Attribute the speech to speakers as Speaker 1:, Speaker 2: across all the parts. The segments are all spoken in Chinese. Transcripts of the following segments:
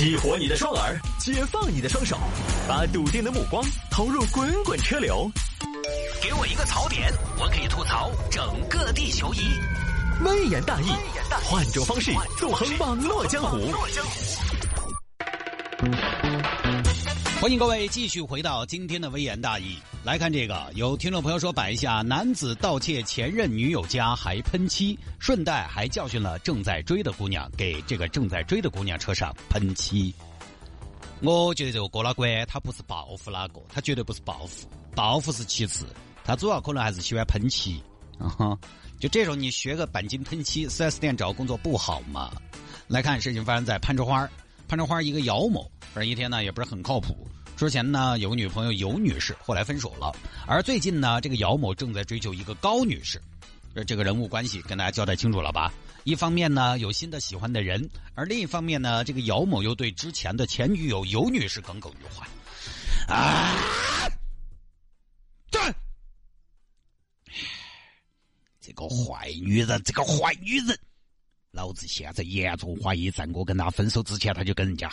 Speaker 1: 激活你的双耳，解放你的双手，把笃定的目光投入滚滚车流。给我一个槽点，我可以吐槽整个地球仪。微言大义，换种方式纵横网络江湖。
Speaker 2: 欢迎各位继续回到今天的微言大义，来看这个。有听众朋友说摆一下，男子盗窃前任女友家还喷漆，顺带还教训了正在追的姑娘，给这个正在追的姑娘车上喷漆。我觉得这个郭老倌他不是报复哪个，他绝对不是报复，报复是其次，他主要可能还是喜欢喷漆。啊就这种你学个钣金喷漆，4S 店找工作不好吗？来看事情发生在攀枝花攀枝花一个姚某，反正一天呢也不是很靠谱。之前呢有个女朋友尤女士，后来分手了。而最近呢，这个姚某正在追求一个高女士。这个人物关系跟大家交代清楚了吧？一方面呢有新的喜欢的人，而另一方面呢，这个姚某又对之前的前女友尤女士耿耿于怀。啊！对。这个坏女人，这个坏女人，老子现在严重怀疑，在我跟他分手之前，他就跟人家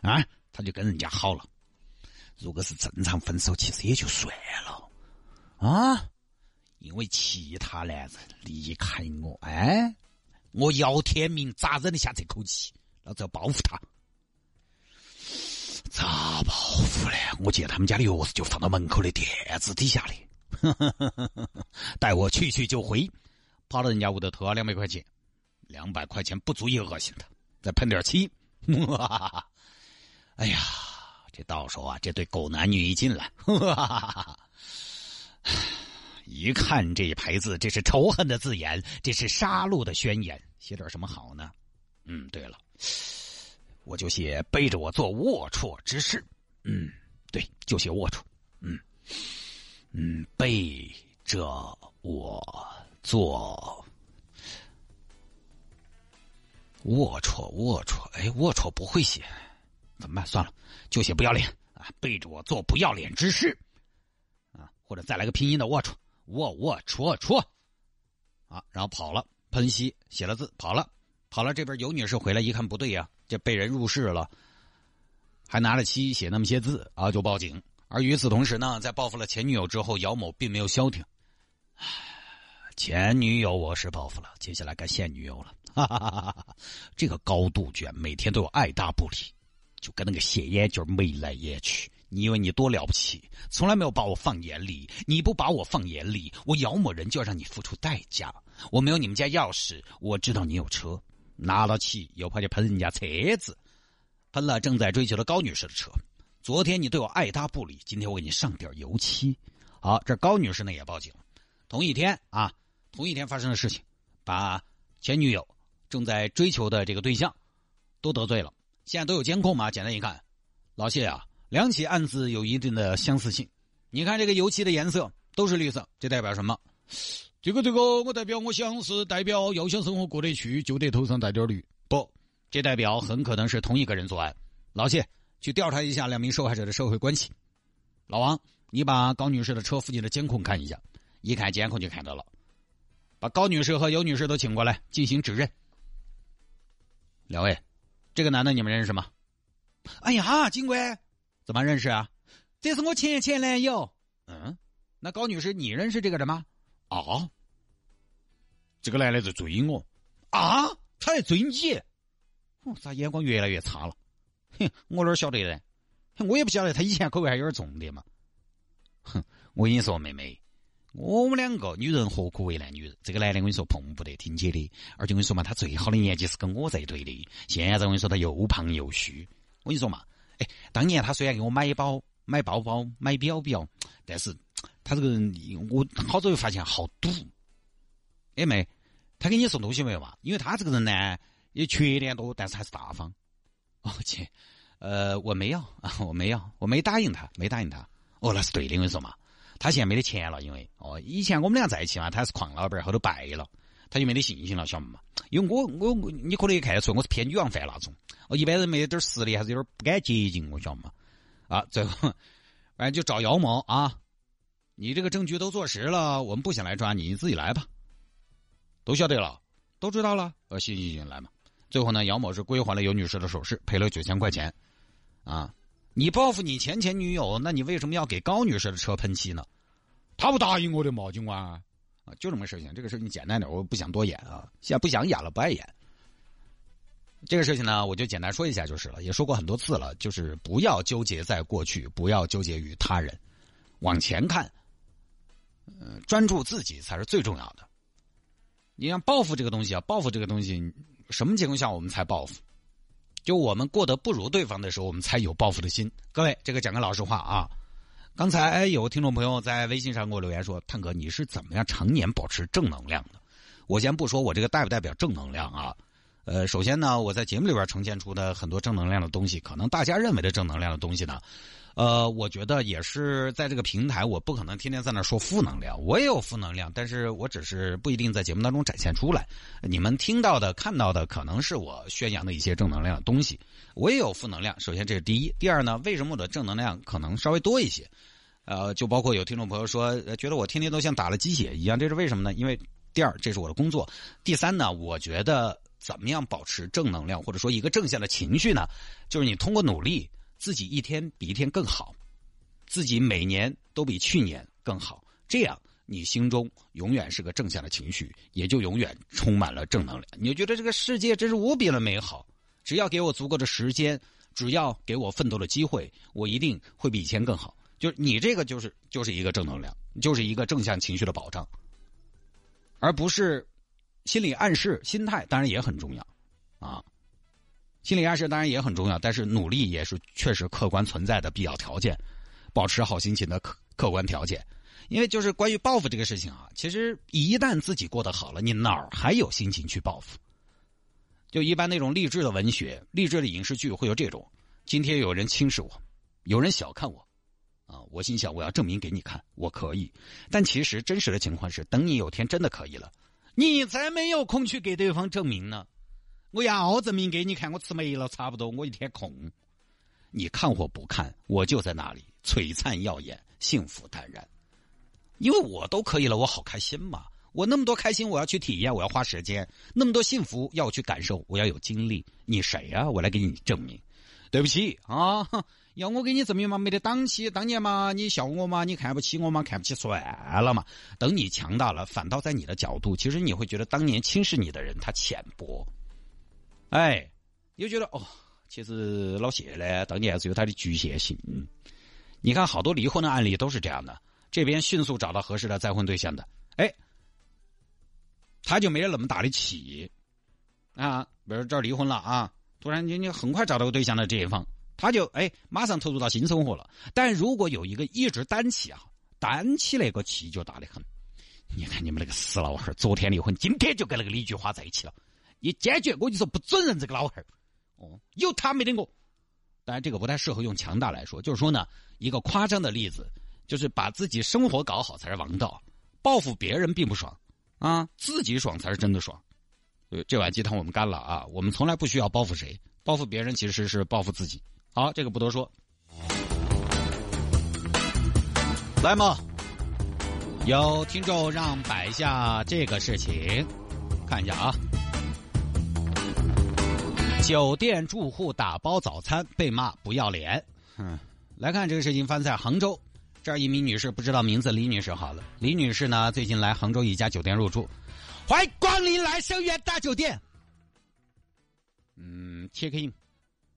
Speaker 2: 啊，他就跟人家好了。如果是正常分手，其实也就算了啊，因为其他男人离开我，哎，我姚天明咋忍得下这口气？老子要报复他。咋报复呢？我见他们家的钥匙就放到门口的垫子底下的。带我去去就回，跑到人家屋头偷了两百块钱，两百块钱不足以恶心他，再喷点漆。哎呀，这到时候啊，这对狗男女一进来，一看这牌子，这是仇恨的字眼，这是杀戮的宣言。写点什么好呢？嗯，对了，我就写背着我做龌龊之事。嗯，对，就写龌龊。嗯。嗯，背着我做龌龊，龌龊，哎，龌龊不会写，怎么办？算了，就写不要脸啊！背着我做不要脸之事啊，或者再来个拼音的龌龊，龌龌龊龊啊，然后跑了，喷漆写了字跑了，跑了。这边尤女士回来一看不对呀，这被人入室了，还拿了漆写那么些字啊，就报警。而与此同时呢，在报复了前女友之后，姚某并没有消停。前女友我是报复了，接下来该现女友了。哈哈哈哈哈这个高杜鹃每天都有爱答不理，就跟那个斜眼镜眉来眼去。你以为你多了不起？从来没有把我放眼里。你不把我放眼里，我姚某人就要让你付出代价。我没有你们家钥匙，我知道你有车，拿到起又跑去喷人家车子，喷了正在追求的高女士的车。昨天你对我爱答不理，今天我给你上点油漆。好，这高女士呢也报警了。同一天啊，同一天发生的事情，把前女友正在追求的这个对象都得罪了。现在都有监控嘛？简单一看，老谢啊，两起案子有一定的相似性。你看这个油漆的颜色都是绿色，这代表什么？这个这个，我代表我想是代表要想生活过得去，就得头上带点绿。不，这代表很可能是同一个人作案。老谢。去调查一下两名受害者的社会关系。老王，你把高女士的车附近的监控看一下，一看监控就看到了。把高女士和尤女士都请过来进行指认。两位，这个男的你们认识吗？哎呀，警官，怎么认识啊？这是我前前男友。嗯，那高女士你认识这个人吗？啊，这个男的在追我。啊，他在追你？哦，咋眼光越来越差了？哼，我哪晓得呢？我也不晓得他以前口味还有点重的嘛。哼，我跟你说，妹妹，我们两个女人何苦为难女人？这个男的我跟你说碰不得，听姐的。而且我跟你说嘛，他最好的年纪是跟我在一堆的。现在我跟你说他又胖又虚。我跟你说嘛，哎，当年他虽然给我买包、买包包、买表表，但是他这个人，我好早就发现好赌。哎妹，他给你送东西没有嘛？因为他这个人呢，也缺点多，但是还是大方。哦姐，呃，我没要啊，我没要，我没答应他，没答应他。哦，那是对的，我跟你说嘛，他现在没得钱了，因为哦，以前我们俩在一起嘛，他是矿老板，后头败了，他就没得信心了，晓得嘛？因为我我你可能也看得出我是偏女王范那种，哦，一般人没点实力，还是有点不敢接近我，晓得嘛？啊，最后反正就找姚某啊，你这个证据都坐实了，我们不想来抓你，你自己来吧。都晓得了，都知道了，呃，行行行，来嘛。最后呢，姚某是归还了尤女士的首饰，赔了九千块钱。啊，你报复你前前女友，那你为什么要给高女士的车喷漆呢？他不答应我的嘛，警官啊，就这么个事情。这个事情简单点，我不想多演啊，现在不想演了，不爱演。这个事情呢，我就简单说一下就是了，也说过很多次了，就是不要纠结在过去，不要纠结于他人，往前看，呃，专注自己才是最重要的。你像报复这个东西啊，报复这个东西，什么情况下我们才报复？就我们过得不如对方的时候，我们才有报复的心。各位，这个讲个老实话啊。刚才有听众朋友在微信上给我留言说：“探哥，你是怎么样常年保持正能量的？”我先不说我这个代不代表正能量啊。呃，首先呢，我在节目里边呈现出的很多正能量的东西，可能大家认为的正能量的东西呢。呃，我觉得也是在这个平台，我不可能天天在那说负能量，我也有负能量，但是我只是不一定在节目当中展现出来。你们听到的、看到的，可能是我宣扬的一些正能量的东西。我也有负能量，首先这是第一。第二呢，为什么我的正能量可能稍微多一些？呃，就包括有听众朋友说，觉得我天天都像打了鸡血一样，这是为什么呢？因为第二，这是我的工作；第三呢，我觉得怎么样保持正能量，或者说一个正向的情绪呢？就是你通过努力。自己一天比一天更好，自己每年都比去年更好，这样你心中永远是个正向的情绪，也就永远充满了正能量。你就觉得这个世界真是无比的美好，只要给我足够的时间，只要给我奋斗的机会，我一定会比以前更好。就是你这个就是就是一个正能量，就是一个正向情绪的保障，而不是心理暗示。心态当然也很重要，啊。心理暗示当然也很重要，但是努力也是确实客观存在的必要条件，保持好心情的客客观条件。因为就是关于报复这个事情啊，其实一旦自己过得好了，你哪儿还有心情去报复？就一般那种励志的文学、励志的影视剧会有这种：今天有人轻视我，有人小看我，啊，我心想我要证明给你看，我可以。但其实真实的情况是，等你有天真的可以了，你才没有空去给对方证明呢。我要证明给你看，我吃没了，差不多我一天空。你看或不看，我就在那里璀璨耀眼，幸福淡然。因为我都可以了，我好开心嘛！我那么多开心，我要去体验，我要花时间；那么多幸福要去感受，我要有精力。你谁呀？我来给你证明。对不起啊，要我给你证明嘛？没得档期。当年嘛，你笑我嘛？你看不起我嘛？看不起算了嘛。等你强大了，反倒在你的角度，其实你会觉得当年轻视你的人他浅薄。哎，又觉得哦，其实老谢呢，当年还是有他的局限性。你看好多离婚的案例都是这样的，这边迅速找到合适的再婚对象的，哎，他就没有那么大的气啊。比如这儿离婚了啊，突然间你很快找到个对象的这一方，他就哎马上投入到新生活了。但如果有一个一直单起啊，单起那个气就大得很。你看你们那个死老汉儿，昨天离婚，今天就跟那个李菊花在一起了。你坚决，我就说不准认这个老汉儿。哦，有他没得我。当然，这个不太适合用强大来说。就是说呢，一个夸张的例子，就是把自己生活搞好才是王道。报复别人并不爽啊，自己爽才是真的爽。呃，这碗鸡汤我们干了啊！我们从来不需要报复谁，报复别人其实是报复自己。好，这个不多说。来嘛，有听众让摆下这个事情，看一下啊。酒店住户打包早餐被骂不要脸。嗯，来看这个事情发生在杭州，这儿一名女士不知道名字李女士好了。李女士呢最近来杭州一家酒店入住，欢迎光临来生源大酒店。嗯，check in。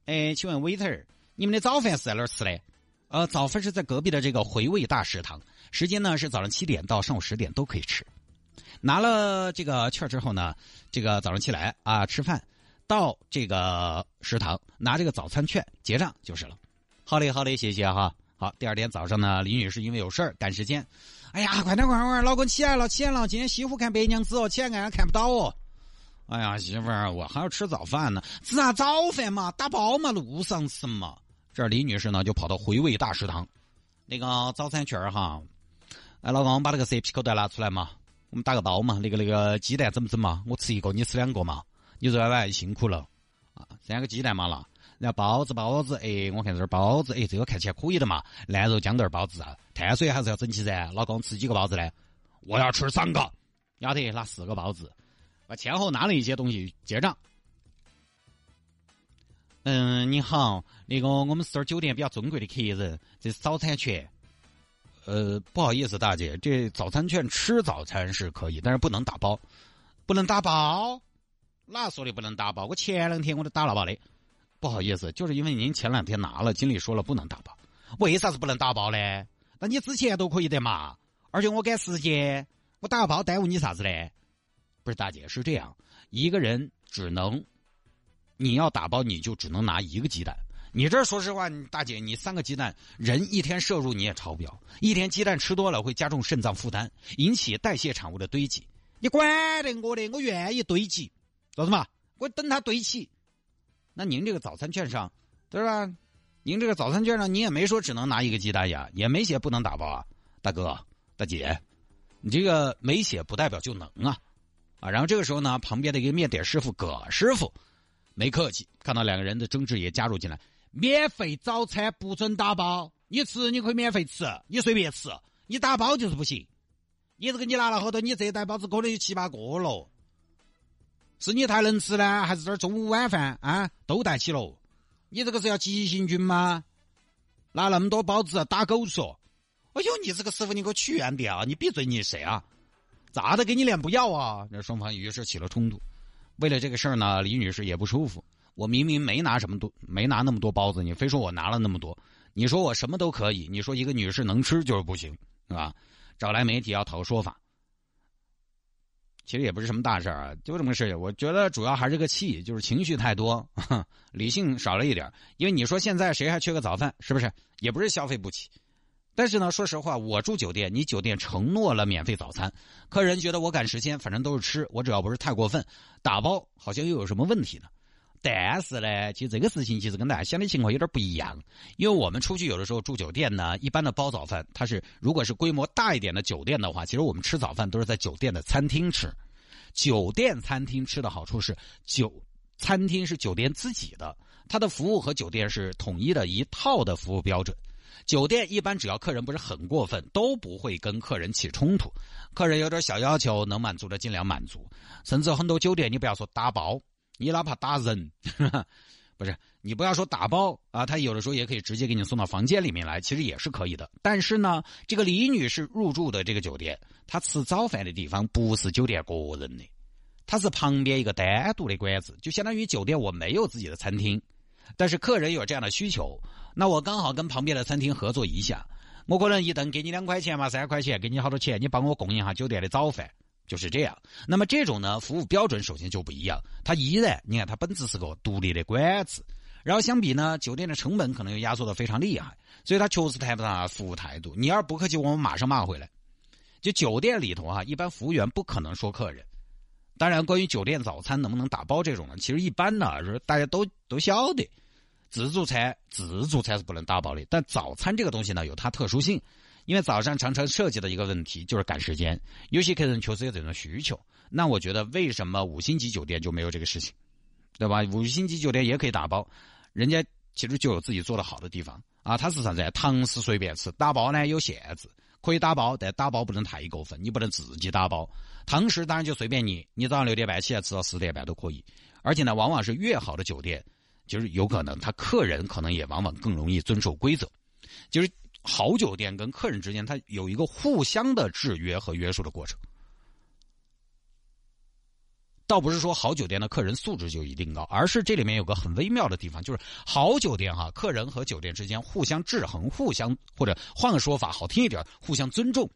Speaker 2: 哎，请问 waiter，你们的早饭是在哪儿吃的？呃，早饭是在隔壁的这个回味大食堂，时间呢是早上七点到上午十点都可以吃。拿了这个券之后呢，这个早上起来啊吃饭。到这个食堂拿这个早餐券结账就是了。好嘞，好嘞，谢谢哈。好，第二天早上呢，李女士因为有事儿赶时间，哎呀，快点快点，老公起来了起来了，今天西湖看白娘子哦，起来俺看不到哦。哎呀，媳妇儿，我还要吃早饭呢，吃啥早饭嘛？打包嘛，路上吃嘛。这儿李女士呢就跑到回味大食堂，那个早餐券儿哈，哎，老公把那个蛇皮口袋拿出来嘛，我们打个包嘛，那个那个鸡蛋怎么整嘛？我吃一个，你吃两个嘛。你昨晚辛苦了，啊，三个鸡蛋嘛了，然后包子包子，哎，我看这儿包子，哎，这个看起来可以的嘛，烂肉豇豆包子啊，碳水还是要整齐噻。老公吃几个包子呢？我要吃三个。丫头拿四个包子，把前后拿了一些东西结账。嗯，你好，那个我们是这酒店比较尊贵的客人，这是早餐券。呃，不好意思，大姐，这早餐券吃早餐是可以，但是不能打包，不能打包。哪说的不能打包？我前两天我都打了包的。不好意思，就是因为您前两天拿了，经理说了不能打包。为啥子不能打包呢？那你之前都可以的嘛。而且我赶时间，我打包耽误你啥子嘞？不是大姐，是这样，一个人只能，你要打包你就只能拿一个鸡蛋。你这说实话，大姐，你三个鸡蛋，人一天摄入你也超标。一天鸡蛋吃多了会加重肾脏负担，引起代谢产物的堆积。你管得我的，我愿意堆积，做什么？我等它堆起。那您这个早餐券上，对吧？您这个早餐券上，你也没说只能拿一个鸡蛋呀，也没写不能打包啊，大哥大姐，你这个没写不代表就能啊，啊！然后这个时候呢，旁边的一个面点师傅葛师傅没客气，看到两个人的争执也加入进来。免费早餐不准打包，你吃你可以免费吃，你随便吃，你打包就是不行。你这个你拿了好多，你这一袋包子可能有七八个了。是你太能吃呢，还是这儿中午晚饭啊都带起了？你这个是要急行军吗？拿那么多包子打狗说？哎呦，你这个师傅你给我去远点啊！你闭嘴，你谁啊？咋的？给你脸不要啊？那双方于是起了冲突。为了这个事儿呢，李女士也不舒服。我明明没拿什么多，没拿那么多包子，你非说我拿了那么多，你说我什么都可以，你说一个女士能吃就是不行，是吧？找来媒体要讨说法，其实也不是什么大事啊，就这么个事情我觉得主要还是个气，就是情绪太多，理性少了一点。因为你说现在谁还缺个早饭，是不是？也不是消费不起。但是呢，说实话，我住酒店，你酒店承诺了免费早餐，客人觉得我赶时间，反正都是吃，我只要不是太过分，打包好像又有什么问题呢？但是呢，其实这个事情其实跟大家想的情况有点不一样，因为我们出去有的时候住酒店呢，一般的包早饭，它是如果是规模大一点的酒店的话，其实我们吃早饭都是在酒店的餐厅吃。酒店餐厅吃的好处是，酒餐厅是酒店自己的，它的服务和酒店是统一的一套的服务标准。酒店一般只要客人不是很过分，都不会跟客人起冲突。客人有点小要求，能满足的尽量满足。甚至很多酒店，你不要说打包。你哪怕打人，不是你不要说打包啊，他有的时候也可以直接给你送到房间里面来，其实也是可以的。但是呢，这个李女士入住的这个酒店，她吃早饭的地方不是酒店个人的，她是旁边一个单独的馆子，就相当于酒店我没有自己的餐厅，但是客人有这样的需求，那我刚好跟旁边的餐厅合作一下，我可能一顿给你两块钱嘛，三块钱，给你好多钱，你帮我供应下酒店的早饭。就是这样，那么这种呢，服务标准首先就不一样。它依然，你看它本质是个独立的馆子，然后相比呢，酒店的成本可能又压缩的非常厉害，所以它确实谈不上服务态度。你要是不客气，我们马上骂回来。就酒店里头啊，一般服务员不可能说客人。当然，关于酒店早餐能不能打包这种呢，其实一般呢，是大家都都晓得，自助餐自助餐是不能打包的，但早餐这个东西呢，有它特殊性。因为早上常常涉及的一个问题就是赶时间，有些客人确实有这种需求。那我觉得为什么五星级酒店就没有这个事情，对吧？五星级酒店也可以打包，人家其实就有自己做的好的地方啊。它是啥子？堂食随便吃，打包呢有限制，可以打包，但打包不能太过分，你不能自己打包。堂食当然就随便你，你早上六点半起来吃到十点半都可以。而且呢，往往是越好的酒店，就是有可能他客人可能也往往更容易遵守规则，就是。好酒店跟客人之间，它有一个互相的制约和约束的过程，倒不是说好酒店的客人素质就一定高，而是这里面有个很微妙的地方，就是好酒店哈，客人和酒店之间互相制衡，互相或者换个说法好听一点，互相尊重。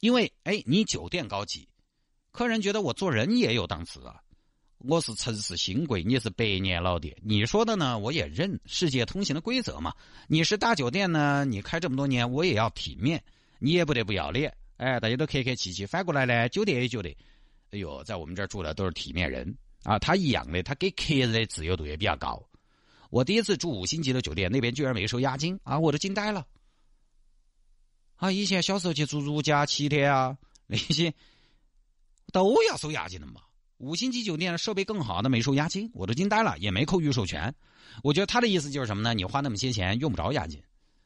Speaker 2: 因为哎，你酒店高级，客人觉得我做人也有档次啊。我是城市新贵，你是百年老店。你说的呢，我也认，世界通行的规则嘛。你是大酒店呢，你开这么多年，我也要体面，你也不得不要脸。哎，大家都客客气气。反过来呢，酒店也觉得，哎呦，在我们这儿住的都是体面人啊。他一样的，他给客人的自由度也比较高。我第一次住五星级的酒店，那边居然没收押金啊，我都惊呆了。啊，以前小时候去住如家、七天啊那些，都要收押金的嘛。五星级酒店设备更好，那没收押金，我都惊呆了，也没扣预授权。我觉得他的意思就是什么呢？你花那么些钱用不着押金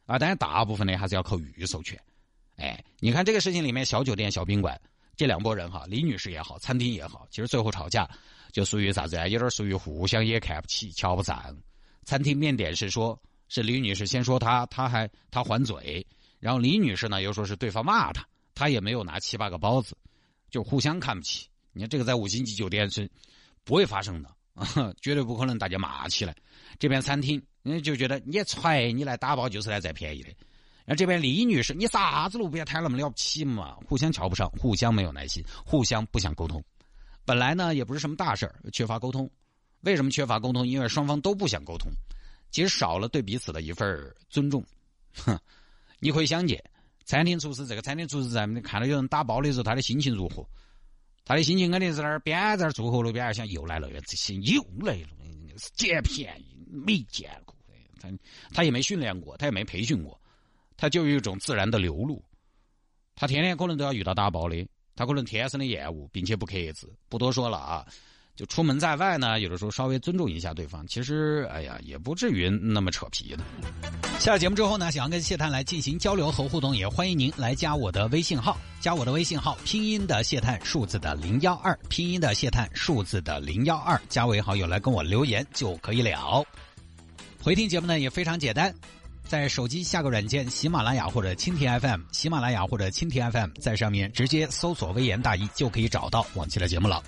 Speaker 2: 啊，但是大部分呢还是要扣预授权。哎，你看这个事情里面，小酒店、小宾馆这两拨人哈，李女士也好，餐厅也好，其实最后吵架就属于啥子啊？有点属于互相也看不起、瞧不上。餐厅面点是说，是李女士先说他，他还他还嘴，然后李女士呢又说是对方骂他，他也没有拿七八个包子，就互相看不起。你看这个在五星级酒店是不会发生的啊，绝对不可能大家骂起来。这边餐厅人家就觉得你踹你来打包就是来占便宜的。然后这边李女士，你啥子路边摊那么了不起嘛？互相瞧不上，互相没有耐心，互相不想沟通。本来呢也不是什么大事，缺乏沟通。为什么缺乏沟通？因为双方都不想沟通，其实少了对彼此的一份尊重。哼，你可以想见，餐厅厨师这个餐厅厨师在看到有人打包的时候，他的心情如何？他的心情肯定是那儿边在那儿坐后路边想又来了，这些又来了，捡便宜没见过。他他也没训练过，他也没培训过。他就有一种自然的流露，他天天可能都要遇到打包的，他可能天生的厌恶，并且不克制。不多说了啊，就出门在外呢，有的时候稍微尊重一下对方，其实哎呀，也不至于那么扯皮的。下了节目之后呢，想要跟谢探来进行交流和互动，也欢迎您来加我的微信号，加我的微信号，拼音的谢探，数字的零幺二，拼音的谢探，数字的零幺二，加为好友来跟我留言就可以了。回听节目呢也非常简单。在手机下个软件，喜马拉雅或者蜻蜓 FM，喜马拉雅或者蜻蜓 FM，在上面直接搜索“微言大义”就可以找到往期的节目了。